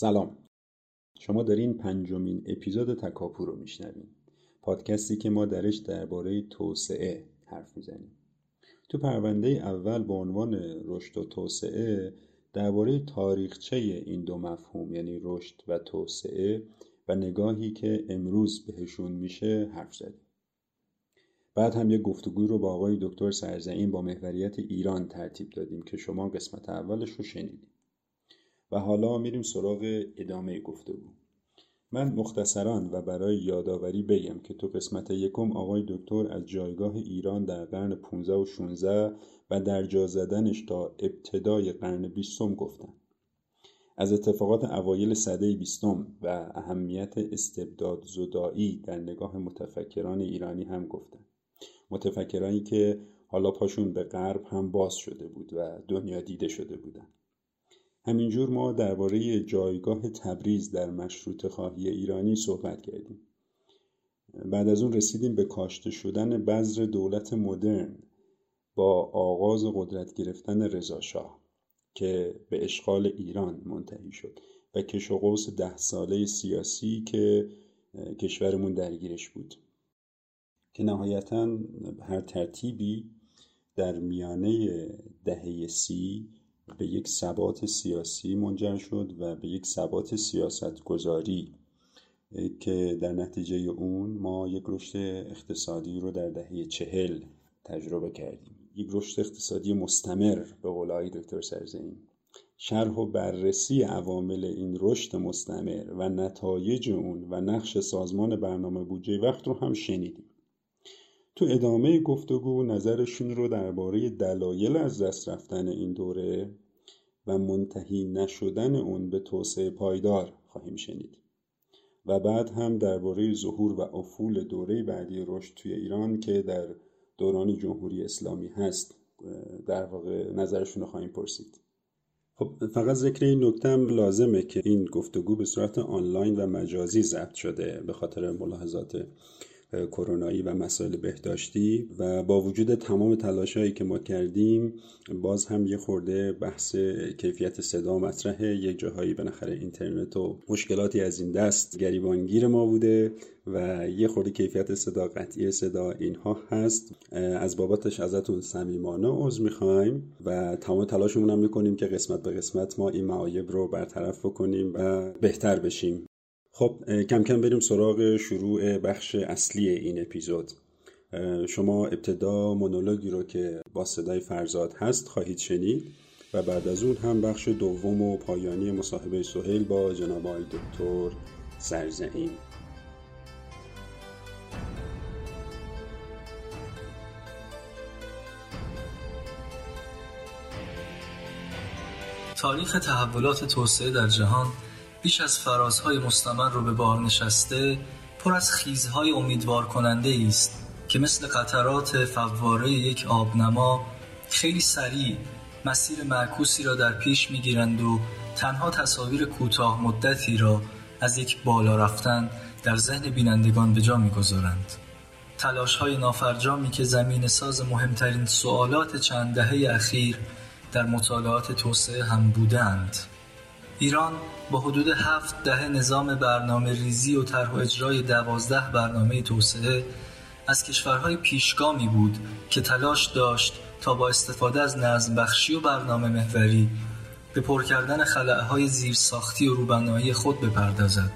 سلام. شما دارین پنجمین اپیزود تکاپو رو میشنوین. پادکستی که ما درش درباره توسعه حرف می‌زنیم. تو پرونده اول با عنوان رشد و توسعه درباره تاریخچه این دو مفهوم یعنی رشد و توسعه و نگاهی که امروز بهشون میشه حرف زدیم. بعد هم یک گفتگوی رو با آقای دکتر سرزعین با محوریت ایران ترتیب دادیم که شما قسمت اولش رو شنیدیم و حالا میریم سراغ ادامه گفتگو. من مختصرا و برای یادآوری بگم که تو قسمت یکم آقای دکتر از جایگاه ایران در قرن 15 و 16 و در جا زدنش تا ابتدای قرن بیستم گفتن. از اتفاقات اوایل سده بیستم و اهمیت استبداد زدایی در نگاه متفکران ایرانی هم گفتن. متفکرانی که حالا پاشون به غرب هم باز شده بود و دنیا دیده شده بودن. همینجور ما درباره جایگاه تبریز در مشروط خواهی ایرانی صحبت کردیم. بعد از اون رسیدیم به کاشته شدن بذر دولت مدرن با آغاز قدرت گرفتن رضاشاه که به اشغال ایران منتهی شد و کش و قوس ده ساله سیاسی که کشورمون درگیرش بود. که نهایتا هر ترتیبی در میانه دهه سی به یک ثبات سیاسی منجر شد و به یک ثبات سیاست گذاری که در نتیجه اون ما یک رشد اقتصادی رو در دهه چهل تجربه کردیم. یک رشد اقتصادی مستمر به قول دکتر سرزین. شرح و بررسی عوامل این رشد مستمر و نتایج اون و نقش سازمان برنامه بودجه وقت رو هم شنیدیم. تو ادامه گفتگو نظرشون رو درباره دلایل از دست رفتن این دوره و منتهی نشدن اون به توسعه پایدار خواهیم شنید. و بعد هم درباره ظهور و افول دوره بعدی رشد توی ایران که در دوران جمهوری اسلامی هست در واقع نظرشون رو خواهیم پرسید. خب فقط ذکر این نکته هم لازمه که این گفتگو به صورت آنلاین و مجازی ضبط شده به خاطر ملاحظات کرونایی و مسائل بهداشتی و با وجود تمام تلاشهایی که ما کردیم باز هم یه خورده بحث کیفیت صدا مطرحه یک جاهایی بالاخره اینترنت و مشکلاتی از این دست گریبانگیر ما بوده و یه خورده کیفیت صدا قطعی صدا اینها هست. از باباتش ازتون صمیمانه عذر می‌خوایم و تمام تلاشمون هم می‌کنیم که قسمت به قسمت ما این معایب رو برطرف بکنیم و بهتر بشیم. خب کم کم بریم سراغ شروع بخش اصلی این اپیزود. شما ابتدا مونولوگی رو که با صدای فرزاد هست خواهید شنید و بعد از اون هم بخش دوم و پایانی مصاحبه سهیل با جناب آقای دکتر سرزعیم تاریخ تحولات توسعه در جهان بیش از فرازهای مستمر رو به بار نشسته پر از خیزهای امیدوار کننده است که مثل قطرات فواره یک آبنما خیلی سریع مسیر معکوسی را در پیش می‌گیرند و تنها تصاویر کوتاه مدتی را از یک بالا رفتن در ذهن بینندگان به جا می‌گذارند. تلاش های نافرجامی که زمین ساز مهمترین سوالات چند دهه اخیر در مطالعات توسعه هم بودند ایران با حدود هفت دهه نظام برنامه ریزی و طرح اجرای دوازده برنامه توسعه از کشورهای پیشگامی بود که تلاش داشت تا با استفاده از نظم بخشی و برنامه محوری به پر کردن خلعهای زیرساختی و روبنایی خود بپردازد.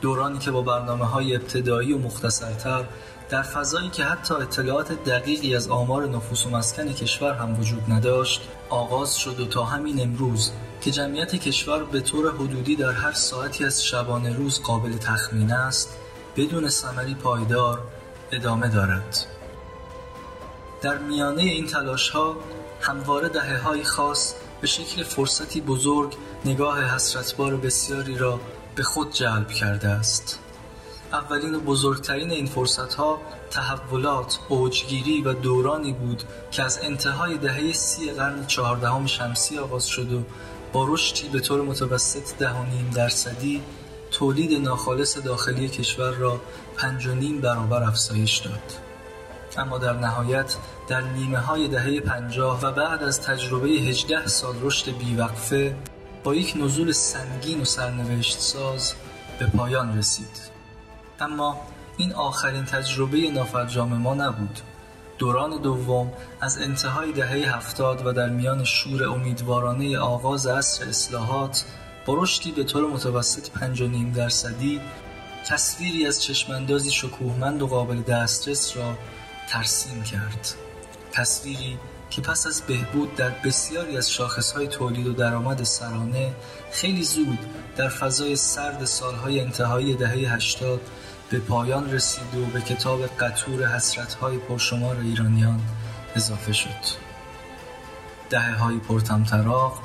دورانی که با برنامه های ابتدایی و مختصرتر در فضایی که حتی اطلاعات دقیقی از آمار نفوس و مسکن کشور هم وجود نداشت آغاز شد و تا همین امروز که جمعیت کشور به طور حدودی در هر ساعتی از شبانه روز قابل تخمین است بدون ثمری پایدار ادامه دارد. در میانه این تلاش ها همواره دهه های خاص به شکل فرصتی بزرگ نگاه حسرتبار بسیاری را به خود جلب کرده است. اولین و بزرگترین این فرصت ها تحولات، اوجگیری و دورانی بود که از انتهای دهه سی قرن چهاردهم شمسی آغاز شد و با رشدی به طور متوسط ده و نیم درصدی تولید ناخالص داخلی کشور را پنج و نیم برابر افزایش داد. اما در نهایت در نیمه های دهه پنجاه و بعد از تجربه هجده سال رشد بیوقفه با یک نزول سنگین و سرنوشت ساز به پایان رسید. اما این آخرین تجربه نافرجام ما نبود. دوران دوم از انتهای دهه هفتاد و در میان شور امیدوارانه آغاز عصر اصلاحات با رشدی به طور متوسط پنج و نیم درصدی تصویری از چشماندازی شکوهمند و قابل دسترس را ترسیم کرد. تصویری که پس از بهبود در بسیاری از شاخصهای تولید و درآمد سرانه خیلی زود در فضای سرد سالهای انتهایی دهه هشتاد به پایان رسید و به کتاب قطور حسرتهای پرشمار ایرانیان اضافه شد. های پرتمطراق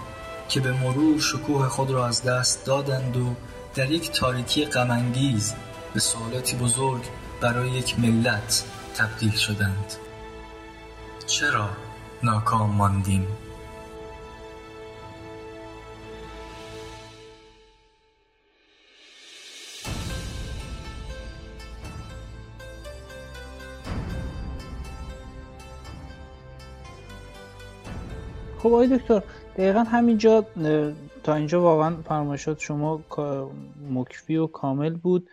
که به مرور شکوه خود را از دست دادند و در یک تاریکی غمانگیز به سوالاتی بزرگ برای یک ملت تبدیل شدند. چرا ناکام ماندیم؟ خب آقای دکتر دقیقا همینجا تا اینجا واقعا فرمایشات شما مکفی و کامل بود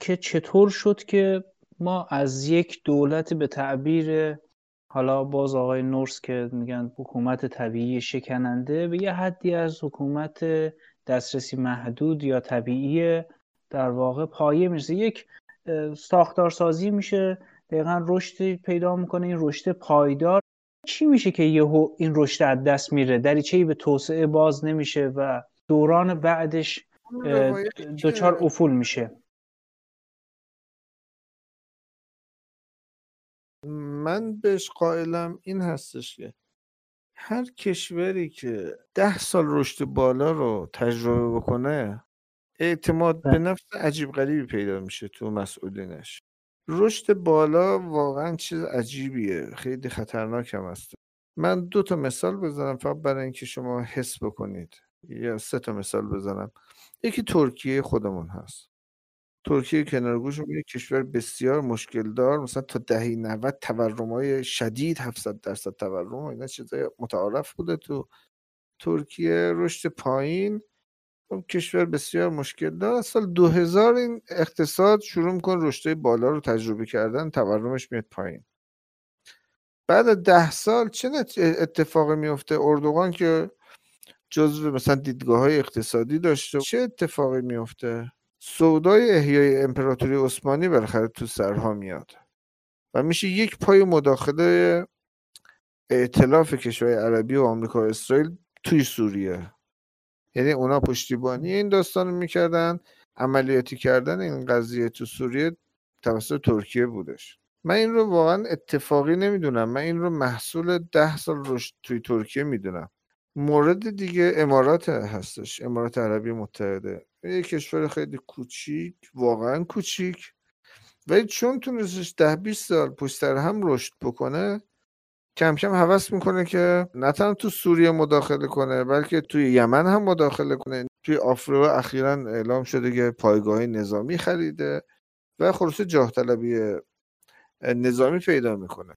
که چطور شد که ما از یک دولت به تعبیر حالا باز آقای نورس که میگن حکومت طبیعی شکننده به یه حدی از حکومت دسترسی محدود یا طبیعی در واقع پایه می‌رسه. یک ساختارسازی میشه دقیقا رشد پیدا می‌کنه این رشد پایدار چی میشه که یهو این رشد از دست میره؟ دریچه به توسعه باز نمیشه و دوران بعدش دچار افول میشه. من بهش قائلم این هستش که هر کشوری که ده سال رشد بالا رو تجربه بکنه اعتماد به بله. نفس عجیب غریبی پیدا میشه تو مسئولینش. رشد بالا واقعا چیز عجیبیه. خیلی خطرناک هم هست من دو تا مثال بزنم. فقط برای اینکه شما حس بکنید. یا سه تا مثال بزنم. یکی ترکیه خودمون هست. ترکیه کنارگوش یک کشور بسیار مشکل دار مثلا تا دهه 90 تورم های شدید 700 درصد تورم اینا چیزای متعارف بوده تو ترکیه. رشد پایین. کشور بسیار مشکل دار سال 2000 این اقتصاد شروع میکن رشد بالا رو تجربه کردن تورمش میاد پایین. بعد ده سال چه اتفاقی میفته اردوغان که جزو مثلا دیدگاه های اقتصادی داشته. چه اتفاقی میفته سودای احیای امپراتوری عثمانی بالاخره تو سرها میاد و میشه یک پای مداخله ائتلاف کشورهای عربی و آمریکا و اسرائیل توی سوریه. یعنی اونا پشتیبانی این داستان رو می‌کردن. عملیاتی کردن این قضیه تو سوریه توسط ترکیه بودش. من این رو واقعا اتفاقی نمی‌دونم. من این رو محصول ده سال رشد توی ترکیه می‌دونم. مورد دیگه امارات هستش. امارات عربی متحده. یه کشور خیلی کوچیک واقعا کوچیک. ولی چون تونستش ده 20 سال پشت هم رشد بکنه کم کم حوض می‌کنه که نه تنها تو سوریه مداخله کنه بلکه توی یمن هم مداخله کنه. توی آفریقا اخیرا اعلام شده که پایگاه نظامی خریده و خلاصه جاه طلبی نظامی پیدا می‌کنه.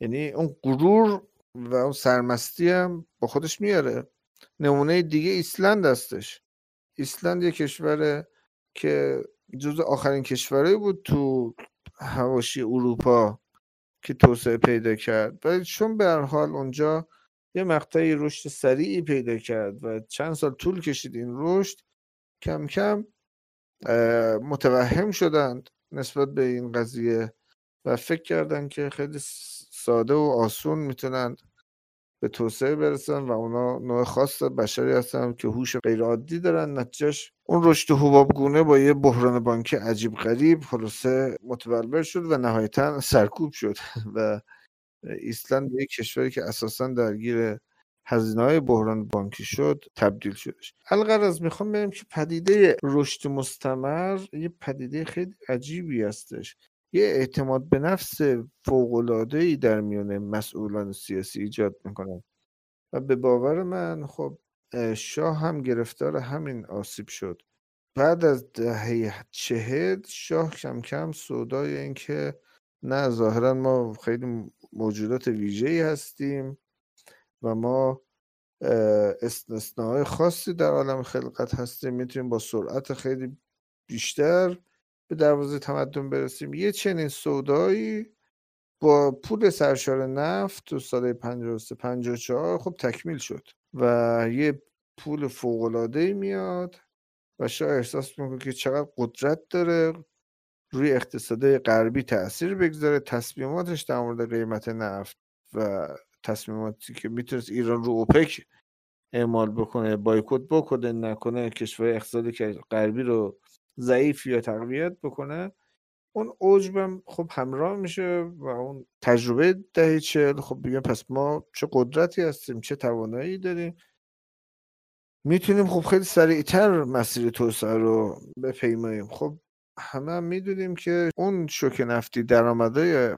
یعنی اون غرور و اون سرمستی هم با خودش میاره. نمونه دیگه ایسلند هستش. ایسلند یه کشوره که جز آخرین کشورهایی بود تو هواشی اروپا. که توسعه پیدا کرد. ولی چون به هر حال اونجا یه مقطعی رشد سریعی پیدا کرد و چند سال طول کشید این رشد کم کم متوهم شدند نسبت به این قضیه و فکر کردن که خیلی ساده و آسون می‌تونن به توسعه برسن و اونا نوع خاص بشری هستن که هوش غیرعادی دارن. نتیجهش اون رشد حبابگونه با یه بحران بانکی عجیب غریب خلاصه متبلور شد و نهایتا سرکوب شد. و ایسلند به یک کشوری که اساسا درگیر هزینه های بحران بانکی شد تبدیل شدش. الغرض می‌خوام بگم که پدیده رشد مستمر یه پدیده خیلی عجیبی هستش. یه اعتماد به نفس ای در میان مسئولان سیاسی ایجاد می‌کنه. و به باور من خب شاه هم گرفتار همین آسیب شد. بعد از دهه چهل شاه کم کم سودای این که نه ظاهرا ما خیلی موجودات ویژه‌ای هستیم و ما استثناهای خاصی در عالم خلقت هستیم. می‌تونیم با سرعت خیلی بیشتر به دروازه تمدن برسیم. یه چنین سودایی با پول سرشار نفت تو سال 53 54 خب تکمیل شد و یه پول فوق میاد و شاه احساس می‌کنه که چقدر قدرت داره روی اقتصاد غربی تاثیر بگذاره. تصمیماتش در مورد قیمت نفت و تصمیماتی که می‌تونست ایران رو اوپک اعمال بکنه بایکوت بکنه نکنه کشور اقتصادی که غربی رو ضعیف یا تقویت بکنه. اون عجبم خب همراه میشه و اون تجربه دهی چهل خب بگم پس ما چه قدرتی هستیم چه توانایی داریم. می‌تونیم خب خیلی سریعتر مسیر توسعه رو بپیماییم. خب همه هم می‌دونیم که اون شوک نفتی درآمدهای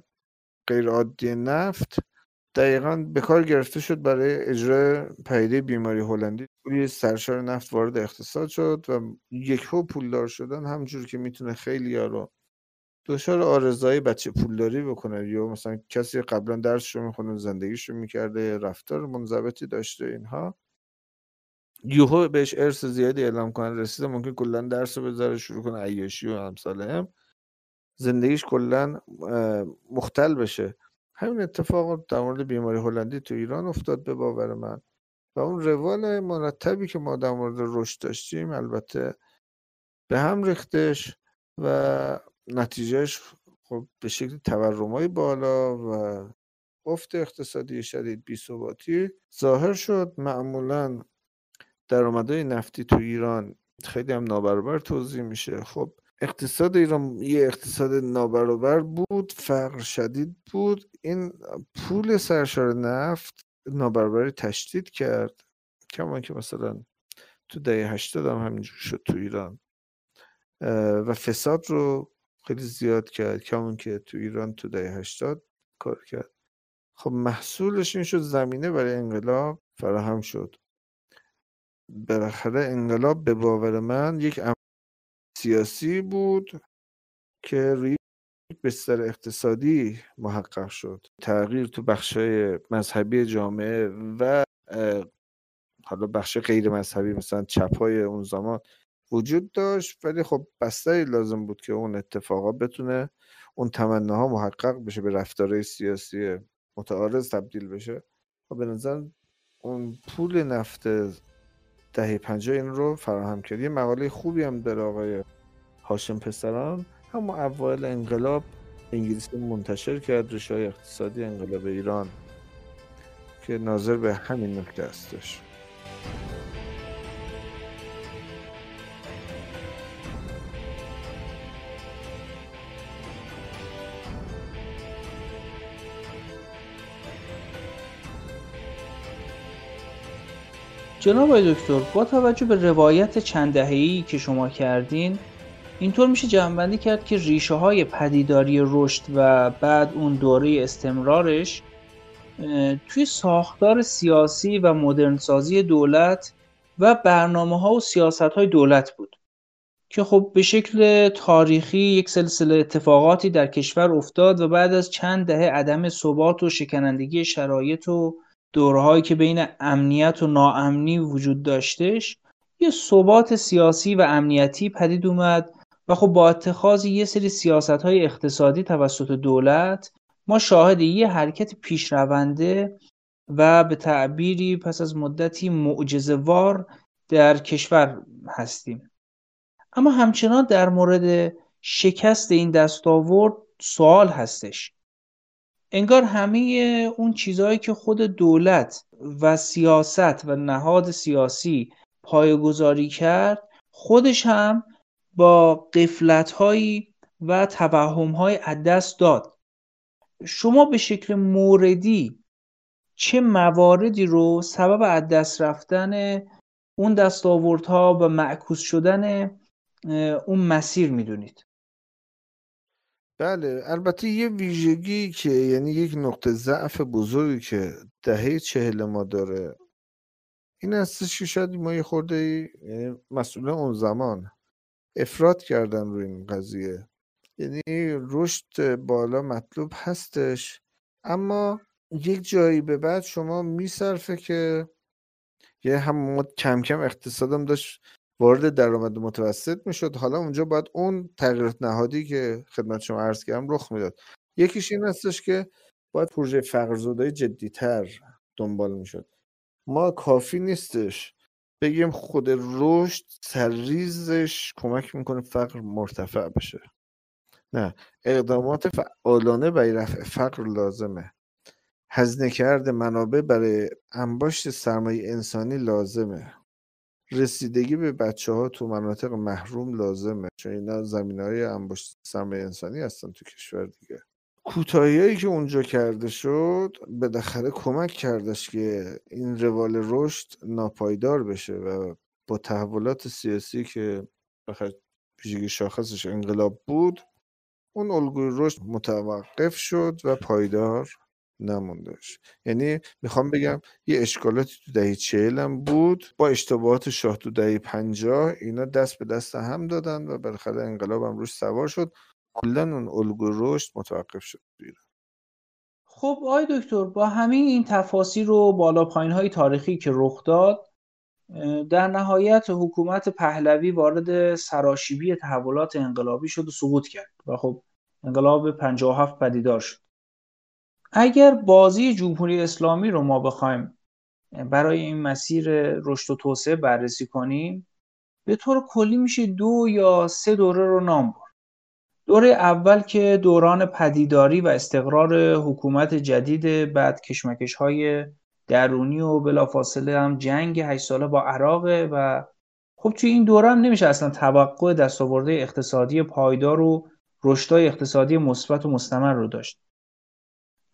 غیر عادی نفت دقیقا به کار گرفته شد برای اجرای پدیده بیماری هلندی. روی سرشار نفت وارد اقتصاد شد و یک پول پولدار شدن همجور که می‌تونه خیلی ها رو دچار آرزایی بچه پولداری بکنه. یا مثلا کسی قبلا درسش رو می‌خونه زندگیش رو می‌کرده رفتار منضبطی داشته اینها. یوهو بهش ارث زیادی اعلام کنه رسیده ممکن کلا درس رو بذاره شروع کنه عیاشی و امثال هم زندگیش کلا مختل بشه. همین اتفاق در مورد بیماری هلندی تو ایران افتاد به باور من. و اون روال مرتبی که ما در مورد رشد داشتیم البته به هم ریختش و نتیجهش خب به شکل تورمای بالا و افت اقتصادی شدید بیثباتی ظاهر شد. معمولا درآمدهای نفتی تو ایران خیلی هم نابرابر توضیح میشه. خب اقتصاد ایران یه اقتصاد نابرابر بود فقر شدید بود. این پول سرشار نفت نابرابری تشدید کرد. کما که مثلا تو دهه هشتاد هم همینجور شد تو ایران. و فساد رو خیلی زیاد کرد. کمون که تو ایران تو دهه هشتاد کار کرد. خب محصولش این شد زمینه برای انقلاب فراهم شد. بالاخره انقلاب به باور من یک سیاسی بود که روی بستر اقتصادی محقق شد. تغییر تو بخشای مذهبی جامعه و حالا بخش غیر مذهبی مثلا چپای اون زمان وجود داشت ولی خب بستری لازم بود که اون اتفاقا بتونه اون تمناها محقق بشه به رفتارهای سیاسی متعارض تبدیل بشه. و به نظر اون پول نفت دهه پنجاه این رو فراهم کرد یه مقاله خوبی هم داره آقای هاشم پسران. همون اول انقلاب انگلیسی منتشر کرد رشای اقتصادی انقلاب ایران که ناظر به همین نکته هستش جناب دکتر با توجه به روایت چند دهه‌ای که شما کردین اینطور میشه جمعبندی کرد که ریشه های پدیداری رشد و بعد اون دوره استمرارش توی ساختار سیاسی و مدرنسازی دولت و برنامه ها و سیاست های دولت بود که خب به شکل تاریخی یک سلسله اتفاقاتی در کشور افتاد و بعد از چند دهه عدم ثبات و شکنندگی شرایط و دورهایی که بین امنیت و ناامنی وجود داشتش یه ثبات سیاسی و امنیتی پدید اومد و خب با اتخاذ یه سری سیاست های اقتصادی توسط دولت ما شاهد یه حرکت پیشرونده و به تعبیری پس از مدتی معجزهوار در کشور هستیم. اما همچنان در مورد شکست این دستاورد سوال هستش. انگار همه اون چیزهایی که خود دولت و سیاست و نهاد سیاسی پایگذاری کرد خودش هم با قفلت هایی و توهم های دست داد. شما به شکل موردی چه مواردی رو سبب از دست رفتن اون دستاوردها و معکوس شدن اون مسیر می‌دونید؟ بله البته یه ویژگی که یعنی یک نقطه ضعف بزرگی که دهه چهل ما داره این هستش که شاید ما یه خورده یعنی مسئول اون زمان افراد کردن روی این قضیه. یعنی رشد بالا مطلوب هستش اما یک جایی به بعد شما میصرفه که یه هم کم کم اقتصادم داشت وارد درآمد متوسط می‌شد. حالا اونجا باید اون تغییرات نهادی که خدمت شما عرض کردم رخ می‌داد. یکیش این هستش که باید پروژه فقرزدایی جدیتر دنبال می‌شد. ما کافی نیستش بگیم خود رشد سرریزش کمک می‌کنه فقر مرتفع بشه. نه اقدامات فعالانه برای رفع فقر لازمه. هزینه کرده منابع برای انباشت سرمایه انسانی لازمه. رسیدگی به بچه ها تو مناطق محروم لازمه چون اینا زمین های انباشت سرمایه انسانی هستن تو کشور دیگه. کوتاهی که اونجا کرده شد بالاخره کمک کردش که این روال رشد ناپایدار بشه و با تحولات سیاسی که بخیر ویژگی شاخصش انقلاب بود اون الگوی رشد متوقف شد و پایدار نموندش یعنی می‌خوام بگم یه اشکالاتی تو دهی چهل هم بود با اشتباهات شاه تو دهی پنجاه اینا دست به دست هم دادن و بالاخره انقلاب هم روش سوار شد. کلا اون الگوی رشد متوقف شد خب آقای دکتر با همین این تفاصیل و بالا پایین های تاریخی که رخ داد در نهایت حکومت پهلوی وارد سراشیبی تحولات انقلابی شد و سقوط کرد و خب انقلاب 57 پدیدار شد. اگر بازی جمهوری اسلامی رو ما بخوایم برای این مسیر رشد و توسعه بررسی کنیم به طور کلی میشه دو یا سه دوره رو نام برد. دوره اول که دوران پدیداری و استقرار حکومت جدید بعد کشمکش های درونی و بلافاصله هم جنگ هشت ساله با عراق و خب توی این دوره هم نمیشه اصلا توقع دستاورده اقتصادی پایدار و رشدهای اقتصادی مثبت و مستمر رو داشت.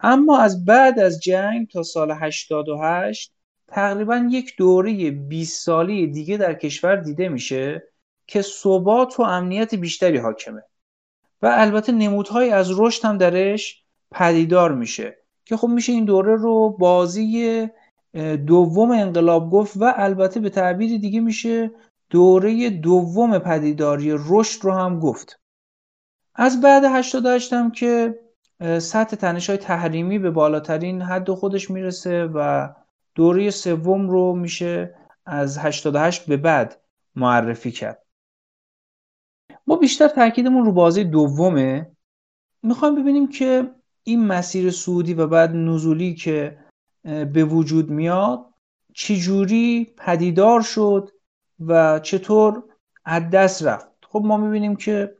اما از بعد از جنگ تا سال 88 تقریبا یک دوره 20 سالی دیگه در کشور دیده میشه که ثبات و امنیت بیشتری حاکمه. و البته نمودهایی از رشد هم درش پدیدار میشه که خب میشه این دوره رو بازی دوم انقلاب گفت و البته به تعبیر دیگه میشه دوره دوم پدیداری رشد رو هم گفت. از بعد 88 هم که سطح تنش های تحریمی به بالاترین حد خودش می‌رسه و دوره سوم رو میشه از 88 به بعد معرفی کرد. ما بیشتر تاکیدمون رو بازی دومه. می‌خوایم ببینیم که این مسیر سعودی و بعد نزولی که به وجود میاد چجوری پدیدار شد و چطور از دست رفت. خب ما می‌بینیم که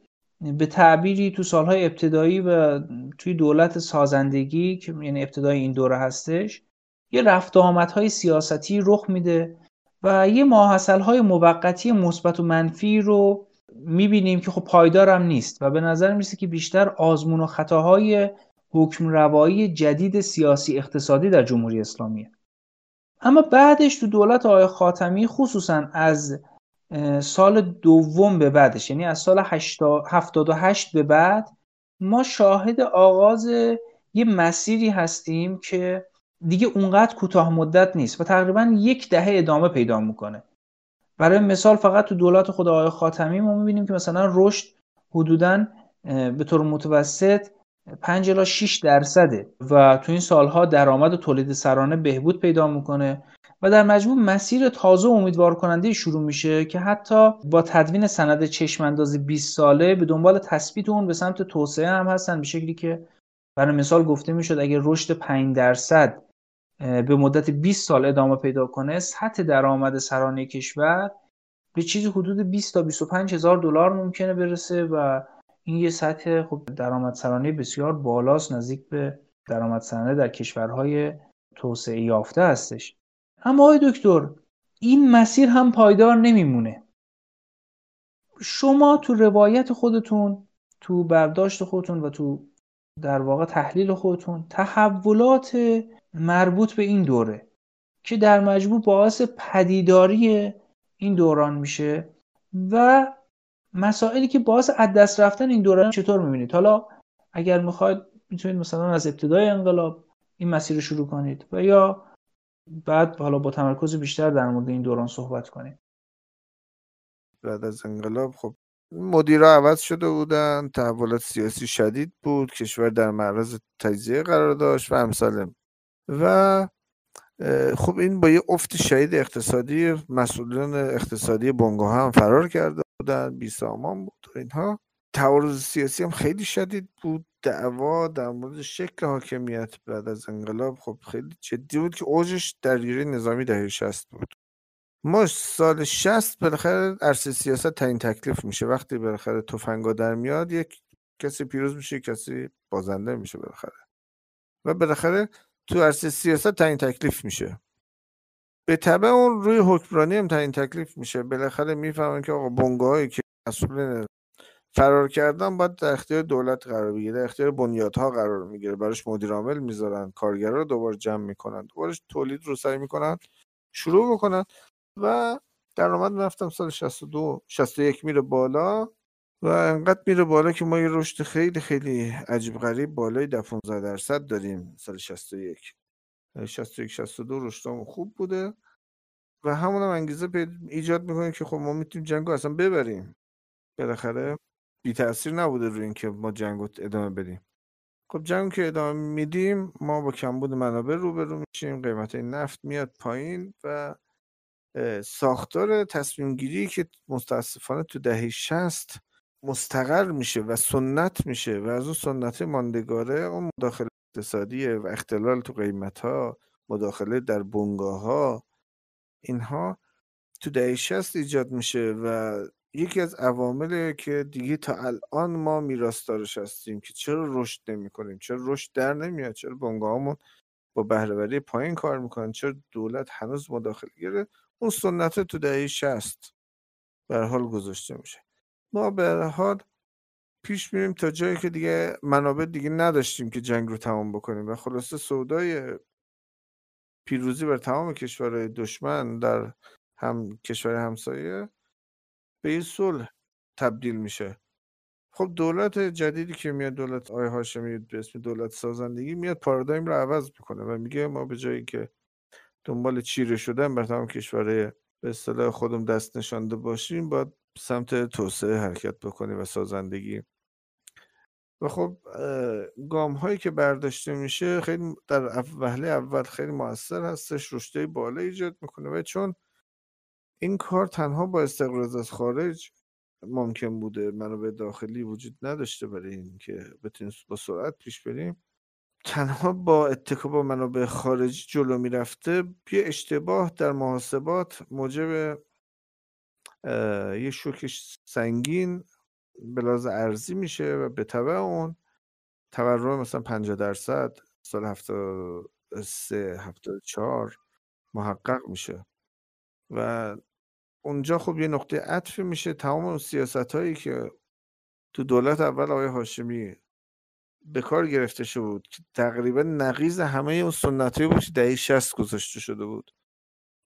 به تعبیری تو سالهای ابتدایی و توی دولت سازندگی که یعنی ابتدای این دوره هستش یه رفت آمدهای سیاستی رخ میده و یه های موقتی مثبت و منفی رو می‌بینیم که خب پایدارم نیست و به نظر می‌رسه که بیشتر آزمون و خطاهای حکم روایی جدید سیاسی اقتصادی در جمهوری اسلامیه. اما بعدش تو دولت آقای خاتمی خصوصا از سال دوم به بعدش یعنی از سال 78 به بعد ما شاهد آغاز یه مسیری هستیم که دیگه اونقدر کوتاه مدت نیست و تقریبا یک دهه ادامه پیدا می‌کنه. برای مثال فقط تو دولت خود آقای خاتمی ما می‌بینیم که مثلا رشد حدودا به طور متوسط 5 الی 6 درصده و تو این سالها درآمد و تولید سرانه بهبود پیدا می‌کنه. و در مجموع مسیر تازه و امیدوار کننده شروع میشه که حتی با تدوین سند چشم اندازی 20 ساله به دنبال تثبیت اون به سمت توسعه هم هستن به شکلی که برای مثال گفته می‌شد اگر رشد 5 درصد به مدت 20 سال ادامه پیدا کنه سطح درآمد سرانه کشور به چیزی حدود 20 تا 25 هزار دلار ممکنه برسه و این یه سطح خب درآمد سرانه بسیار بالاست نزدیک به درآمد سرانه در کشورهای توسعه یافته هستش. اما آقای دکتر این مسیر هم پایدار نمیمونه. شما تو روایت خودتون تو برداشت خودتون و تو در واقع تحلیل خودتون تحولات مربوط به این دوره که در مجموع باعث پدیداری این دوران میشه و مسائلی که باعث از دست رفتن این دوران چطور می‌بینید؟ حالا اگر می‌خواید می‌تونید مثلا از ابتدای انقلاب این مسیر رو شروع کنید و یا بعد حالا با تمرکز بیشتر در مورد این دوران صحبت کنیم. بعد از انقلاب خب مدیرا عوض شده بودن تحولات سیاسی شدید بود کشور در معرض تجزیه قرار داشت و امثال. و خب این با یه افت شهید اقتصادی مسئولان اقتصادی بونگو هم فرار کرده بودن بی سامان بود و اینها. تعارض سیاسی هم خیلی شدید بود. دعوا در مورد شکل حاکمیت بعد از انقلاب خب خیلی جدی بود که اوجش درگیری نظامی دهه 60 بود. ما سال 60 بالاخره عرصه سیاست تعیین تکلیف میشه. وقتی بالاخره تفنگا در میاد یک کسی پیروز میشه کسی بازنده میشه بالاخره. و بالاخره تو عرصه سیاست تعیین تکلیف میشه. به طبع اون روی حکمرانی هم تعیین تکلیف میشه. بالاخره می‌فهمن که آقا بنگاهایی که مسئول فرار کردن باید در اختیار دولت قرار بگیره در اختیار بنیادها قرار می‌گیره. براش مدیر عامل می‌ذارن کارگرا رو دوباره جمع می‌کنن دوباره تولید رو سعی می‌کنن شروع بکنن. و درآمد رفتم سال 62 61 میره بالا و انقدر میره بالا که ما یه رشد خیلی خیلی عجیب غریب بالای در 15 درصد داریم سال 61 61 62 رشدمون خوب بوده و همون هم انگیزه ایجاد می‌کنه که خب ما می‌تونیم جنگ اصلا ببریم. بالاخره بی تاثیر نبوده روی اینکه ما جنگ ادامه بدیم. خب جنگ که ادامه میدیم ما با کمبود منابع روبرو میشیم قیمت نفت میاد پایین و ساختار تصمیم گیری که متاسفانه تو دهه 60 مستقر میشه و سنت میشه و از اون سنت ماندگاره اون مداخله اقتصادی و اختلال تو قیمت ها مداخله در بنگاه ها اینها تو دهه 60 ایجاد میشه و یکی از عوامل که دیگه تا الان ما میراستارش هستیم که چرا رشد نمی کنیم چرا رشد در نمیاد؟ چرا بنگاهامون با بهرهوری پایین کار می‌کنن؟ چرا دولت هنوز مداخله گیره؟ اون سنت تو دهه 60 به حال گذاشته میشه. ما به حال پیش میریم تا جایی که دیگه منابع دیگه نداشتیم که جنگ رو تمام بکنیم. و خلاصه سودای پیروزی بر تمام کشورهای دشمن در هم کشور همسایه به این صلح تبدیل میشه. خب دولت جدیدی که میاد دولت آی هاشمی به اسم دولت سازندگی میاد پارادایم رو عوض می‌کنه و میگه ما به جایی که دنبال چیره شدن بر تمام کشورهای به اصطلاح خودم دست نشانده باشیم باید سمت توسعه حرکت بکنیم و سازندگی. و خب گام هایی که برداشته میشه خیلی در وهله اول خیلی موثر هستش رشته بالا ایجاد می‌کنه. و چون این کار تنها با استقراض از خارج ممکن بوده منابع داخلی وجود نداشته برای این که بتونیم با سرعت پیش بریم. تنها با اتکا با منابع خارجی جلو می‌رفته یه اشتباه در محاسبات موجب یه شوک سنگین بلاز ارزی میشه و به طبع اون. تورم مثلا 50 درصد سال 73 74 محقق میشه و اونجا خب یه نقطه عطفی میشه تمام اون سیاست هایی که تو دولت اول آقای هاشمی به کار گرفته شده بود که تقریبا نقیز همه اون سنت بود که دهه 60 گذاشته شده بود.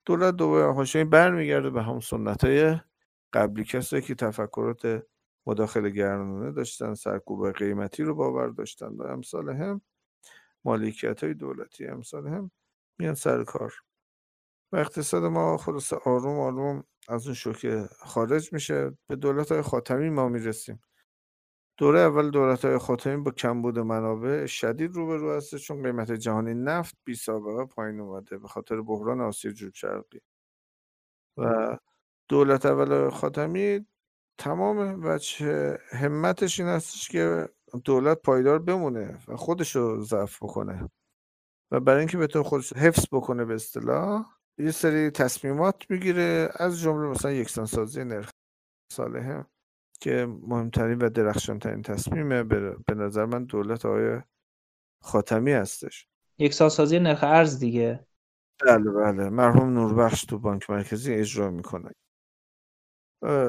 دولت دوباره هاشمی برمیگرده به همون سنت های قبلی کسایی که تفکرات مداخله گرانانه داشتن سرکوب قیمتی رو باور داشتن و امثال هم مالکیت های دولتی امثال هم میان سر کار. و اقتصاد ما خلاص آروم آروم از اون شوکه خارج میشه. به دولت های خاتمی ما می‌رسیم. دوره اول دولت های خاتمی با کمبود منابع شدید روبرو هست چون قیمت جهانی نفت بی سابقه پایین اومده به خاطر بحران آسیا جنوب شرقی و دولت اول خاتمی تمام وجه همتش این هستش که دولت پایدار بمونه و خودش رو ضعف بکنه. و برای اینکه بتونه خودش حفظ بکنه به اصطلاح یه سری تصمیمات می‌گیره از جمله مثلا یکسان سازی نرخ صالحه که مهمترین و درخشانترین تصمیمه. به نظر من دولت آقای خاتمی هستش. یکسان سازی نرخ ارز دیگه. بله بله. مرحوم نوربخش تو بانک مرکزی اجرا می‌کنه.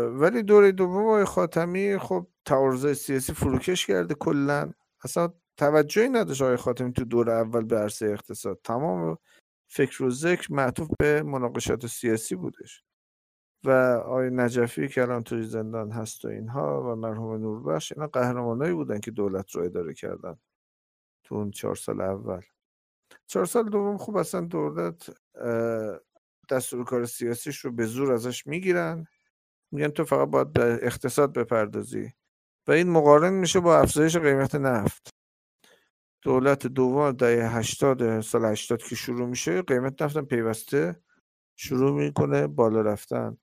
ولی دوره دوم آقای خاتمی خب تعارض سیاسی فروکش کرده کلا. اصلا توجهی نداشت آقای خاتمی تو دور اول به عرصه اقتصاد. تمام فکر و ذکر معطوف به مناقشات سیاسی بودش. و آقای نجفی که الان توی زندان هست و اینها و مرحوم نوربخش اینا قهرمانایی بودن که دولت رو اداره کردن تو اون چهار سال اول. چهار سال دوم خوب اصلا دولت دستور کار سیاسیش رو به زور ازش می‌گیرن. میگن تو فقط باید به اقتصاد بپردازی. و این مقارن میشه با افزایش قیمت نفت. دولت دوم دهه هشتاد سال هشتاد که شروع میشه قیمت نفتم پیوسته. شروع می‌کنه بالا رفتن.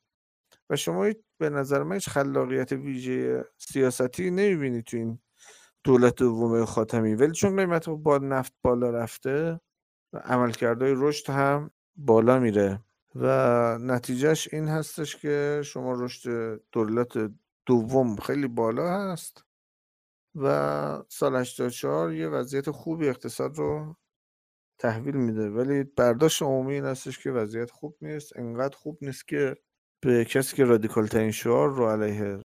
و شما به نظر من هیچ خلاقیت ویژه سیاستی نمی‌بینی تو این دولت دوم خاتمی. ولی چون قیمت با نفت بالا رفته عملکردهای رشد هم بالا میره. و نتیجهش این هستش که شما رشد دولت دوم خیلی بالا هست. و سال 84 یه وضعیت خوبی اقتصاد رو تحویل میده. ولی برداشت عمومی این هستش که وضعیت خوب نیست. انقدر خوب نیست که به کسی که رادیکال ترین شعار رو علیه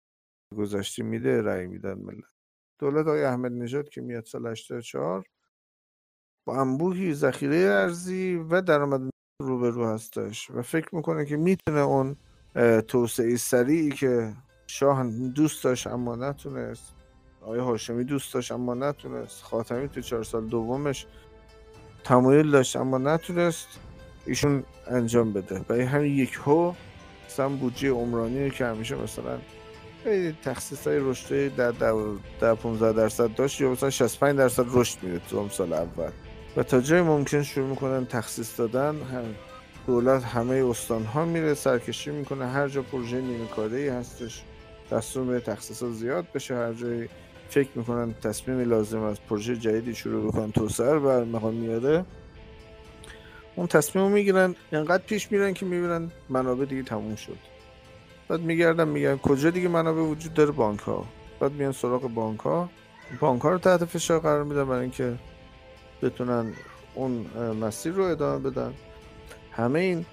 گذشته میده رأی میدن ملت. دولت های احمد نژاد که میاد سال 84 با انبوهی ذخیره ارزی و درآمد روبرو هستش و فکر می‌کنه که می‌تونه اون توسعه سریعی که شاه دوست داشت اما نتونست آقای هاشمی دوست داشت اما نتونست. خاتمی تو چهار سال دومش تمایل داشت اما نتونست ایشون انجام بده. و همین یک هو مثلا بودجه عمرانی که همیشه مثلا تخصیص های رشد در, در 15 درصد داشت یا مثلا 65 درصد رشد میده تو سال اول. و تا جای ممکن شروع می‌کنن تخصیص دادن دولت همه استان ها میره سرکشی می‌کنه هر جا پروژه نیمه کاره هستش دستور میده تخصیص زیاد بشه هر جایی فکر می‌کنن تصمیمی لازم از پروژه جدیدی شروع بکنن رو بر مقام میاره. اون تصمیم رو می‌گیرن انقدر پیش میرن که می‌بینن منابع دیگه تموم شد. بعد میگردن میگن کجا دیگه منابع وجود داره؟ بانک ها بعد میان سراغ بانک ها بانک ها رو تحت فشار قرار میدن برای اینکه بتونن اون مسیر رو ادامه بدن. همه این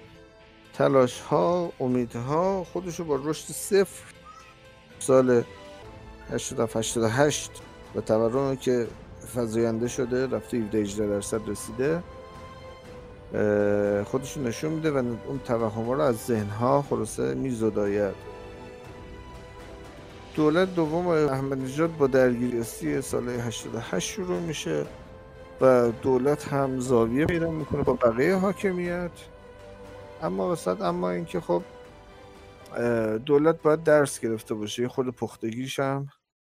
تلاش ها امیدها خودشو با رشد صفر سال 87 و تورمی که فضاینده شده رفته 17 18 درصد رسیده. خودشون نشون میده و اون توهم رو از ذهن ها خلاصه میزداید. دولت دوم احمد نژاد با درگیری سال 88 شروع میشه و دولت هم زاویه پیدا می‌کنه با بقیه حاکمیت. اما وسط اما اینکه خب دولت باید درس گرفته باشه خود پختگیش هم.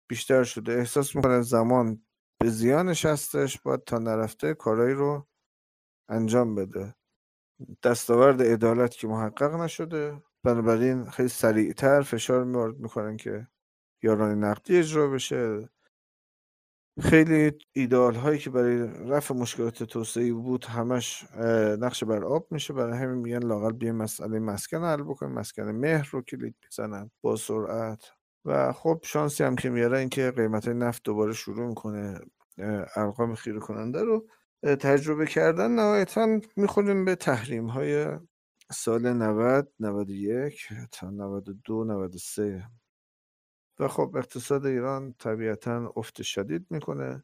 بیشتر شده. احساس می‌کنه زمان به زیانش هستش باید تا نرفته کارایی رو انجام بده. دستاورد عدالت که محقق نشده. بنابراین خیلی سریعتر فشار میارد می‌کنن که یاران نقدی اجرا بشه. خیلی ایدال هایی که برای رفع مشکلات توسعه بود همش نقش بر آب میشه. برای همین میگن لاقل بیا مسئله مسکن حل بکنیم. مسکن مهر رو کلید می‌زنن با سرعت. و خب شانسی هم که میاره اینکه قیمت نفت دوباره شروع می‌کنه ارقام خیره کننده رو تجربه کردن نهایتا می‌خوریم به تحریم های سال 90 91 تا 92 93 و خب اقتصاد ایران طبیعتا افت شدید می‌کنه.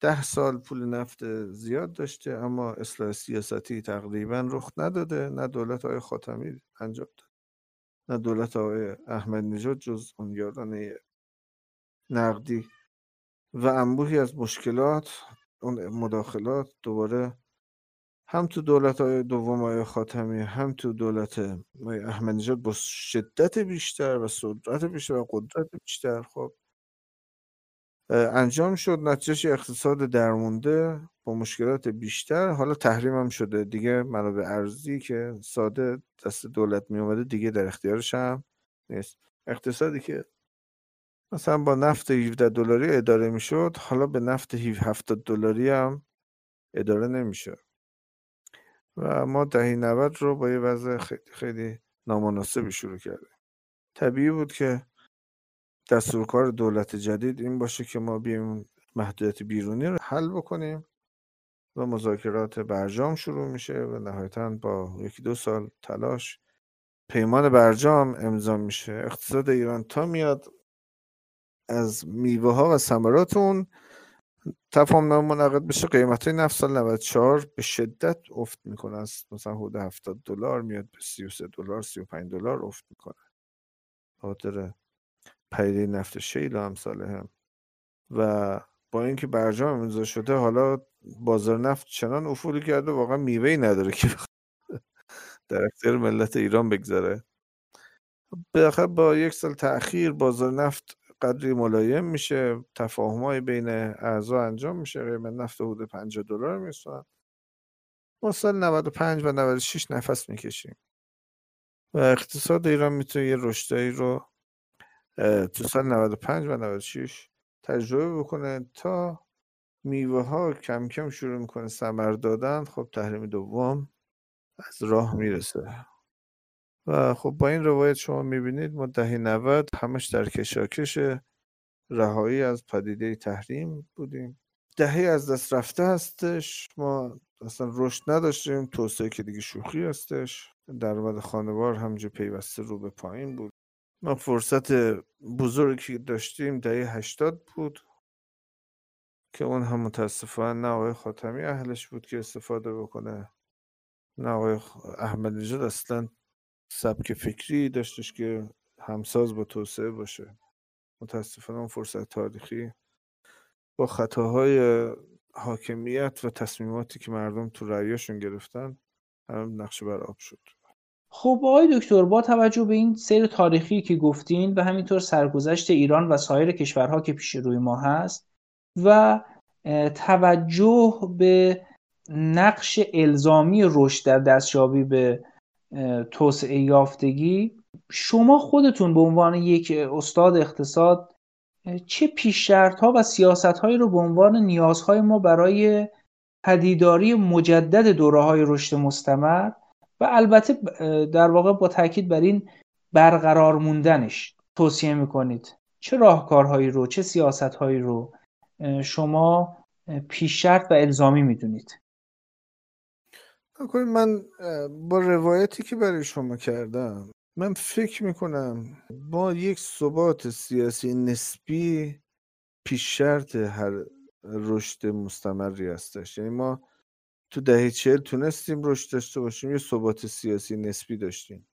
ده سال پول نفت زیاد داشته اما اصلاح سیاستی تقریبا رخ نداده نه دولت های خاتمی انجام داد نه دولت آقای احمد نژاد جز یارانه نقدی. و انبوهی از مشکلات اون مداخلات دوباره هم تو دولت های دوم های خاتمی هم تو دولت احمد نژاد با شدت بیشتر و سرعت بیشتر و قدرت بیشتر خب. انجام شد نتیجهش اقتصاد درمونده. با مشکلات بیشتر حالا تحریم هم شده. دیگه منابع ارزی که ساده دست دولت می اومده دیگه در اختیارش هم نیست. اقتصادی که مثلا با نفت 17 دلاری اداره می‌شد حالا به نفت 70 دلاری هم اداره نمیشه. و ما دهی 90 رو با یه وضع خیلی, خیلی نامناسبی شروع کردیم. طبیعی بود که دستورکار دولت جدید این باشه که ما بیایم محدودیت بیرونی رو حل بکنیم. و مذاکرات برجام شروع میشه و نهایتا با یکی دو سال تلاش پیمان برجام امضا میشه. اقتصاد ایران تا میاد از میوه ها و ثمرات اون تفاهم نام منعقد بشه. قیمت های نفت سال 94 به شدت افت می‌کنه. است مثلا حدود 70 دلار میاد به 33 دلار 35 دلار افت می‌کنه. خاطر پیده نفت شیل و امثاله هم. و با اینکه برجام امضا شده حالا بازار نفت چنان افولی کرده واقعا میوه نداره که در اختیار ملت ایران بگذاره. بالاخره با یک سال تاخیر بازار نفت قدری ملایم میشه تفاهم بین اعضا انجام میشه قیمت نفت حدود 50 دلار میرسونن ما سال 95 و 96 نفس می‌کشیم. و اقتصاد ایران می‌تونه یه رشدی رو تو سال 95 و 96 تجربه بکنه تا میوه ها کم کم شروع می‌کنه سمر دادن. خب تحریم دوم از راه می‌رسه. و خب با این روایت شما می‌بینید ما دهه 90 همش در کشاکش رهایی از پدیده تحریم بودیم. دهه از دست رفته هستش. ما اصلا رشد نداشتیم. توسعه که دیگه شوخی هستش. درآمد خانوار همجا پیوسته رو به پایین بود. ما فرصت بزرگی داشتیم دهه هشتاد بود. که اون هم متاسفانه نه خاتمی اهلش بود که استفاده بکنه. نه آقای احمد نژاد اصلا سبک فکری داشتش که همساز با توسعه باشه. متاسفانه اون فرصت تاریخی با خطاهای حاکمیت و تصمیماتی که مردم تو رأیاشون گرفتن هم نقشه بر آب شد. خب آقای دکتر با توجه به این سیر تاریخی که گفتین و همینطور سرگذشت ایران و سایر کشورها که پیش روی ما هست و توجه به نقش الزامی رشد در دستیابی به توسعه یافتگی. شما خودتون به عنوان یک استاد اقتصاد چه پیشرت ها و سیاست هایی رو به عنوان نیازهای ما برای پدیداری مجدد دوره های رشد مستمر و البته در واقع با تاکید بر این برقرار موندنش توصیه می‌کنید؟ چه راهکارهایی رو چه سیاست هایی رو شما پیشرت و الزامی می‌دونید. من با روایتی که برای شما کردم من فکر می‌کنم با یک ثبات سیاسی نسبی پیش شرط هر رشد مستمری هستش. یعنی ما تو دهه چهل تونستیم رشد داشته باشیم یه ثبات سیاسی نسبی داشتیم.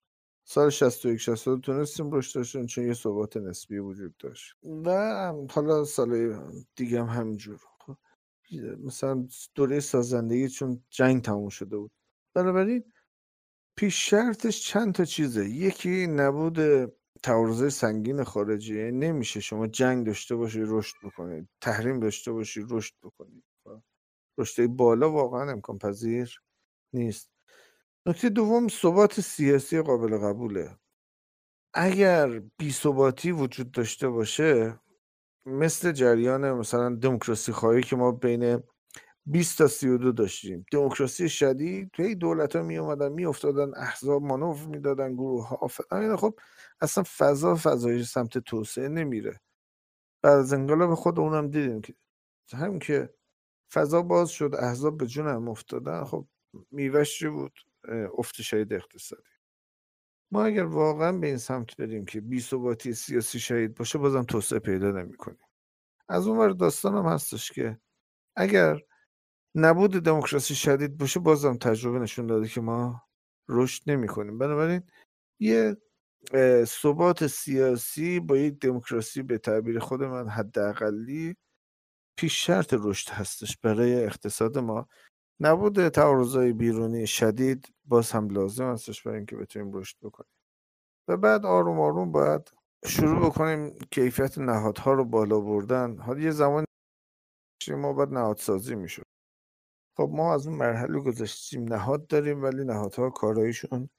سال 61 62 تونستیم رشد داشتیم چون یه ثبات نسبی وجود داشت. و حالا سال دیگه هم همینجور. خب، مثلا دوره سازندگی چون جنگ تموم شده بود. بنابراین پیش شرطش چند تا چیزه. یکی نبود تعارض سنگین خارجی نمیشه شما جنگ داشته باشی رشد بکنید تحریم داشته باشی رشد بکنید خب، رشد بالا واقعا امکان پذیر نیست. نکته دوم ثبات سیاسی قابل قبوله. اگر بی ثباتی وجود داشته باشه مثل جریان مثلا دموکراسی خواهی که ما بین 20 تا 32 داشتیم. دموکراسی شدید توی دولت ها می اومدن می افتادن احزاب مانور می‌دادن گروه ها فلان خب اصلا فضا فضای سمت توسعه نمیره. بعد از انقلاب خود اونم دیدیم که هم که فضا باز شد احزاب به جون هم افتادن خب میوش بود؟ افت شهید اقتصادی. ما اگر واقعا به این سمت بریم که بی ثباتی سیاسی شهید باشه بازم توسعه پیدا نمی کنیم از اون ور داستان هم هستش که اگر نبود دموکراسی شدید باشه بازم تجربه نشون داده که ما رشد نمی کنیم بنابراین یه ثبات سیاسی با یک دموکراسی به تعبیر خود من حداقلی پیش شرط رشد هستش برای اقتصاد ما. نبود تعارضای بیرونی شدید باز هم لازم هستش برای اینکه بتونیم رشد بکنیم. و بعد آروم آروم باید شروع بکنیم کیفیت نهادها رو بالا بردن. حالا یه زمان ما باید نهادسازی می‌شد. خب ما از اون مرحله گذاشتیم نهاد داریم ولی نهادها کارایشون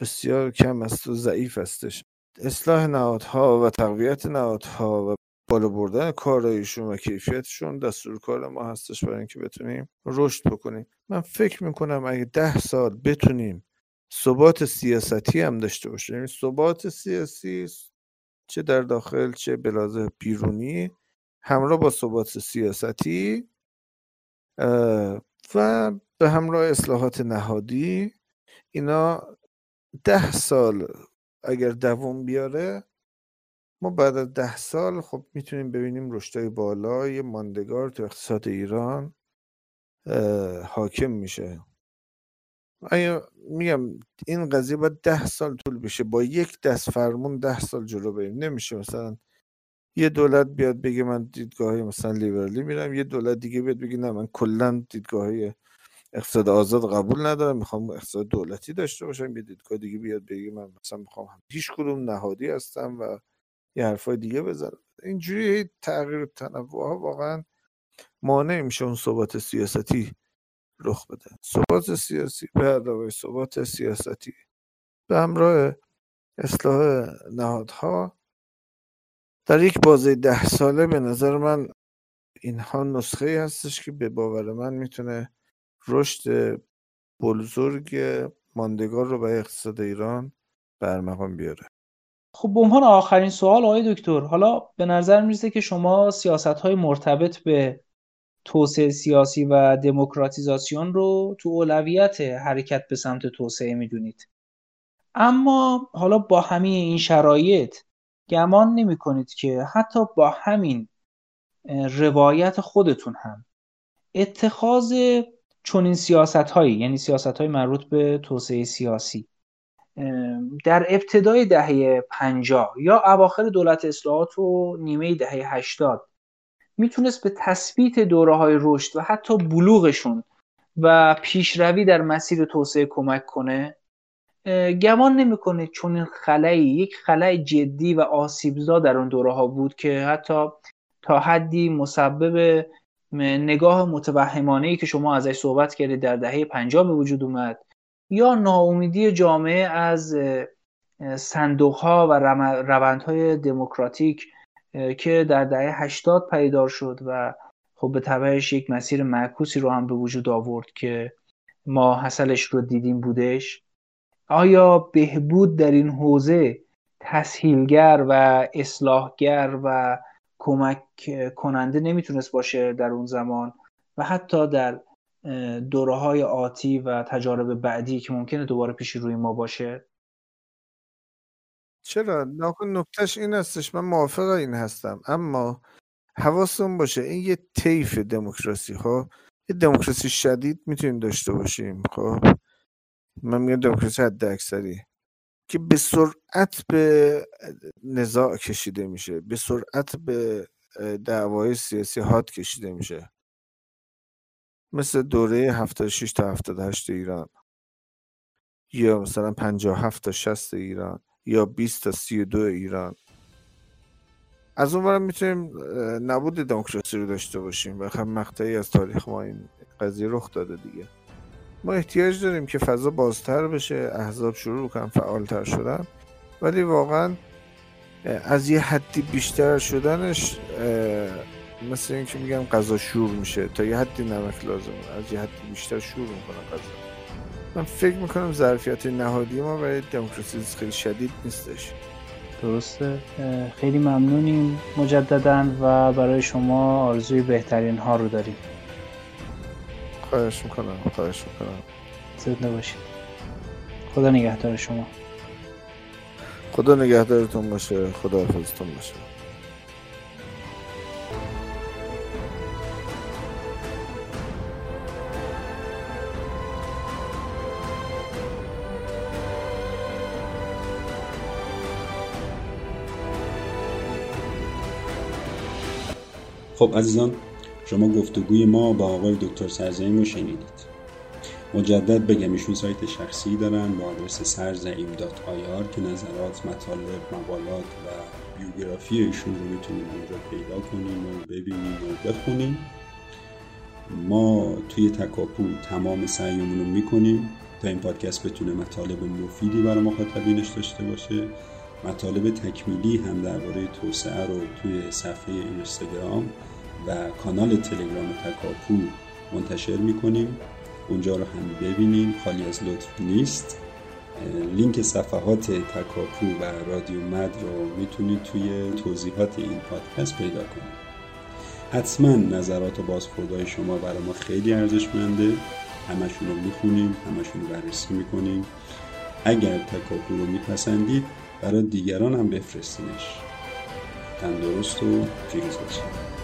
بسیار کم است و ضعیف هستش اصلاح نهادها و تقویت نهادها و بالا بردن کارایشون و کیفیتشون دستور کار ما هستش برای اینکه بتونیم رشد بکنیم. من فکر می‌کنم اگه ده سال بتونیم ثبات سیاستی هم داشته باشیم. یعنی ثبات سیاسی چه در داخل چه بلازه بیرونی همراه با ثبات سیاستی و به همراه اصلاحات نهادی اینا ده سال اگر دوم بیاره ما بعد از ده سال خب می‌تونیم ببینیم رشدهای بالای ماندگار تو اقتصاد ایران حاکم میشه. آیا میگم این قضیه باید ده سال طول بشه با یک دست فرمون ده سال جلو بریم. نمیشه مثلا یه دولت بیاد بگه من دیدگاه مثلا لیبرالی میرم یه دولت دیگه بیاد بگه نه من کلا دیدگاه اقتصاد آزاد قبول ندارم می‌خوام اقتصاد دولتی داشته باشم یه دیدگاه دیگه بیاد بگه من مثلا می‌خوام هیچ کدوم نهادی هستم و یه حرفای دیگه بزنم. اینجوری تغییر تنوع ها واقعا مانع میشه اون ثبات سیاستی رخ بده. ثبات سیاسی به علاوه ثبات سیاستی. به همراه اصلاح نهادها در یک بازه ده ساله به نظر من اینها نسخه هستش که به باور من می‌تونه رشد بزرگ ماندگار رو به اقتصاد ایران برمقام بیاره. خب به عنوان آخرین سوال آقای دکتر حالا به نظر می‌رسه که شما سیاست های مرتبط به توسعه سیاسی و دموکراتیزاسیون رو تو اولویت حرکت به سمت توسعه می‌دونید. اما حالا با همین این شرایط گمان نمی کنید که حتی با همین روایت خودتون هم اتخاذ چنین سیاست هایی یعنی سیاست های مربوط به توسعه سیاسی در ابتدای دهه 50 یا اواخر دولت اصلاحات و نیمه دهه 80 می‌تونست به تثبیت دوره های رشد و حتی بلوغشون و پیشروی در مسیر توسعه کمک کنه گمان نمی‌کنه چون این خلایی یک خلای جدی و آسیبزا در اون دوره ها بود که حتی تا حدی مسبب نگاه متوهمانه ای که شما ازش صحبت کردید در دهه 50 به وجود اومد. یا ناامیدی جامعه از صندوق ها و روندهای دموکراتیک که در دهه 80 پیدار شد و خب به تبعش یک مسیر معکوسی رو هم به وجود آورد که ما حسلش رو دیدیم بودش. آیا بهبود در این حوزه تسهیلگر و اصلاحگر و کمک کننده نمی‌تونست باشه در اون زمان؟ و حتی در دوره های آتی و تجارب بعدی که ممکنه دوباره پیش روی ما باشه؟ چرا؟ ناکن نکتهش این هستش من موافق این هستم. اما حواستون باشه این یه طیف دموکراسی خب؟ یه دموکراسی شدید می‌تونیم داشته باشیم خب؟ من میگم دموکراسی حد اکثری که به سرعت به نزاع کشیده میشه به سرعت به دعوای سیاسی حاد کشیده میشه. مثل دوره 76 تا 78 ایران. یا مثلا 57 تا 60 ایران یا 20 تا 32 ایران. از اون برم می‌تونیم نبود دموکراسی رو داشته باشیم و خب مقطعی از تاریخ ما این قضیه رخ داده دیگه. ما احتیاج داریم که فضا بازتر بشه احزاب شروع کنن فعالتر شدن. ولی واقعا از یه حدی بیشتر شدنش مثل اینکه میگم غذا شور میشه. تا یه حدی نمک لازمه. از یه حدی بیشتر شور می‌کنه غذا. من فکر می‌کنم ظرفیت نهادی ما برای دموکراسی خیلی شدید نیستش. درسته. خیلی ممنونیم. مجددا و برای شما آرزوی بهترین ها رو داریم. خواهش می‌کنم. خواهش می‌کنم. زنده باشید خدا نگهدار شما. خدا نگهدارتون باشه. خدا حفظتون باشه. خب عزیزان شما گفتگوی ما با آقای دکتر سرزعیم رو شنیدید. مجدد بگم ایشون سایت شخصی دارن با آدرس سرزعیم دات آیار که نظرات مطالب مقالات و بیوگرافی ایشون رو می‌تونید اونجا پیدا کنیم و ببینیم و بخونیم. ما توی تکاپو تمام سعیمون رو می‌کنیم تا این پادکست بتونه مطالب مفیدی برای مخاطبینش داشته باشه. مطالب تکمیلی هم درباره توسعه رو توی صفحه اینستاگرام و کانال تلگرام تکاپو منتشر می‌کنیم. اونجا رو هم ببینیم. خالی از لطف نیست. لینک صفحات تکاپو و رادیو مد رو می‌تونید توی توضیحات این پادکست پیدا کنید. حتما نظرات و بازخوردهای شما برای ما خیلی ارزشمنده. همشون رو می‌خونیم همشون رو بررسی می‌کنیم. اگر تکاپو رو میپسندید برای دیگران هم بفرستینش. تندرست و پیروز باشید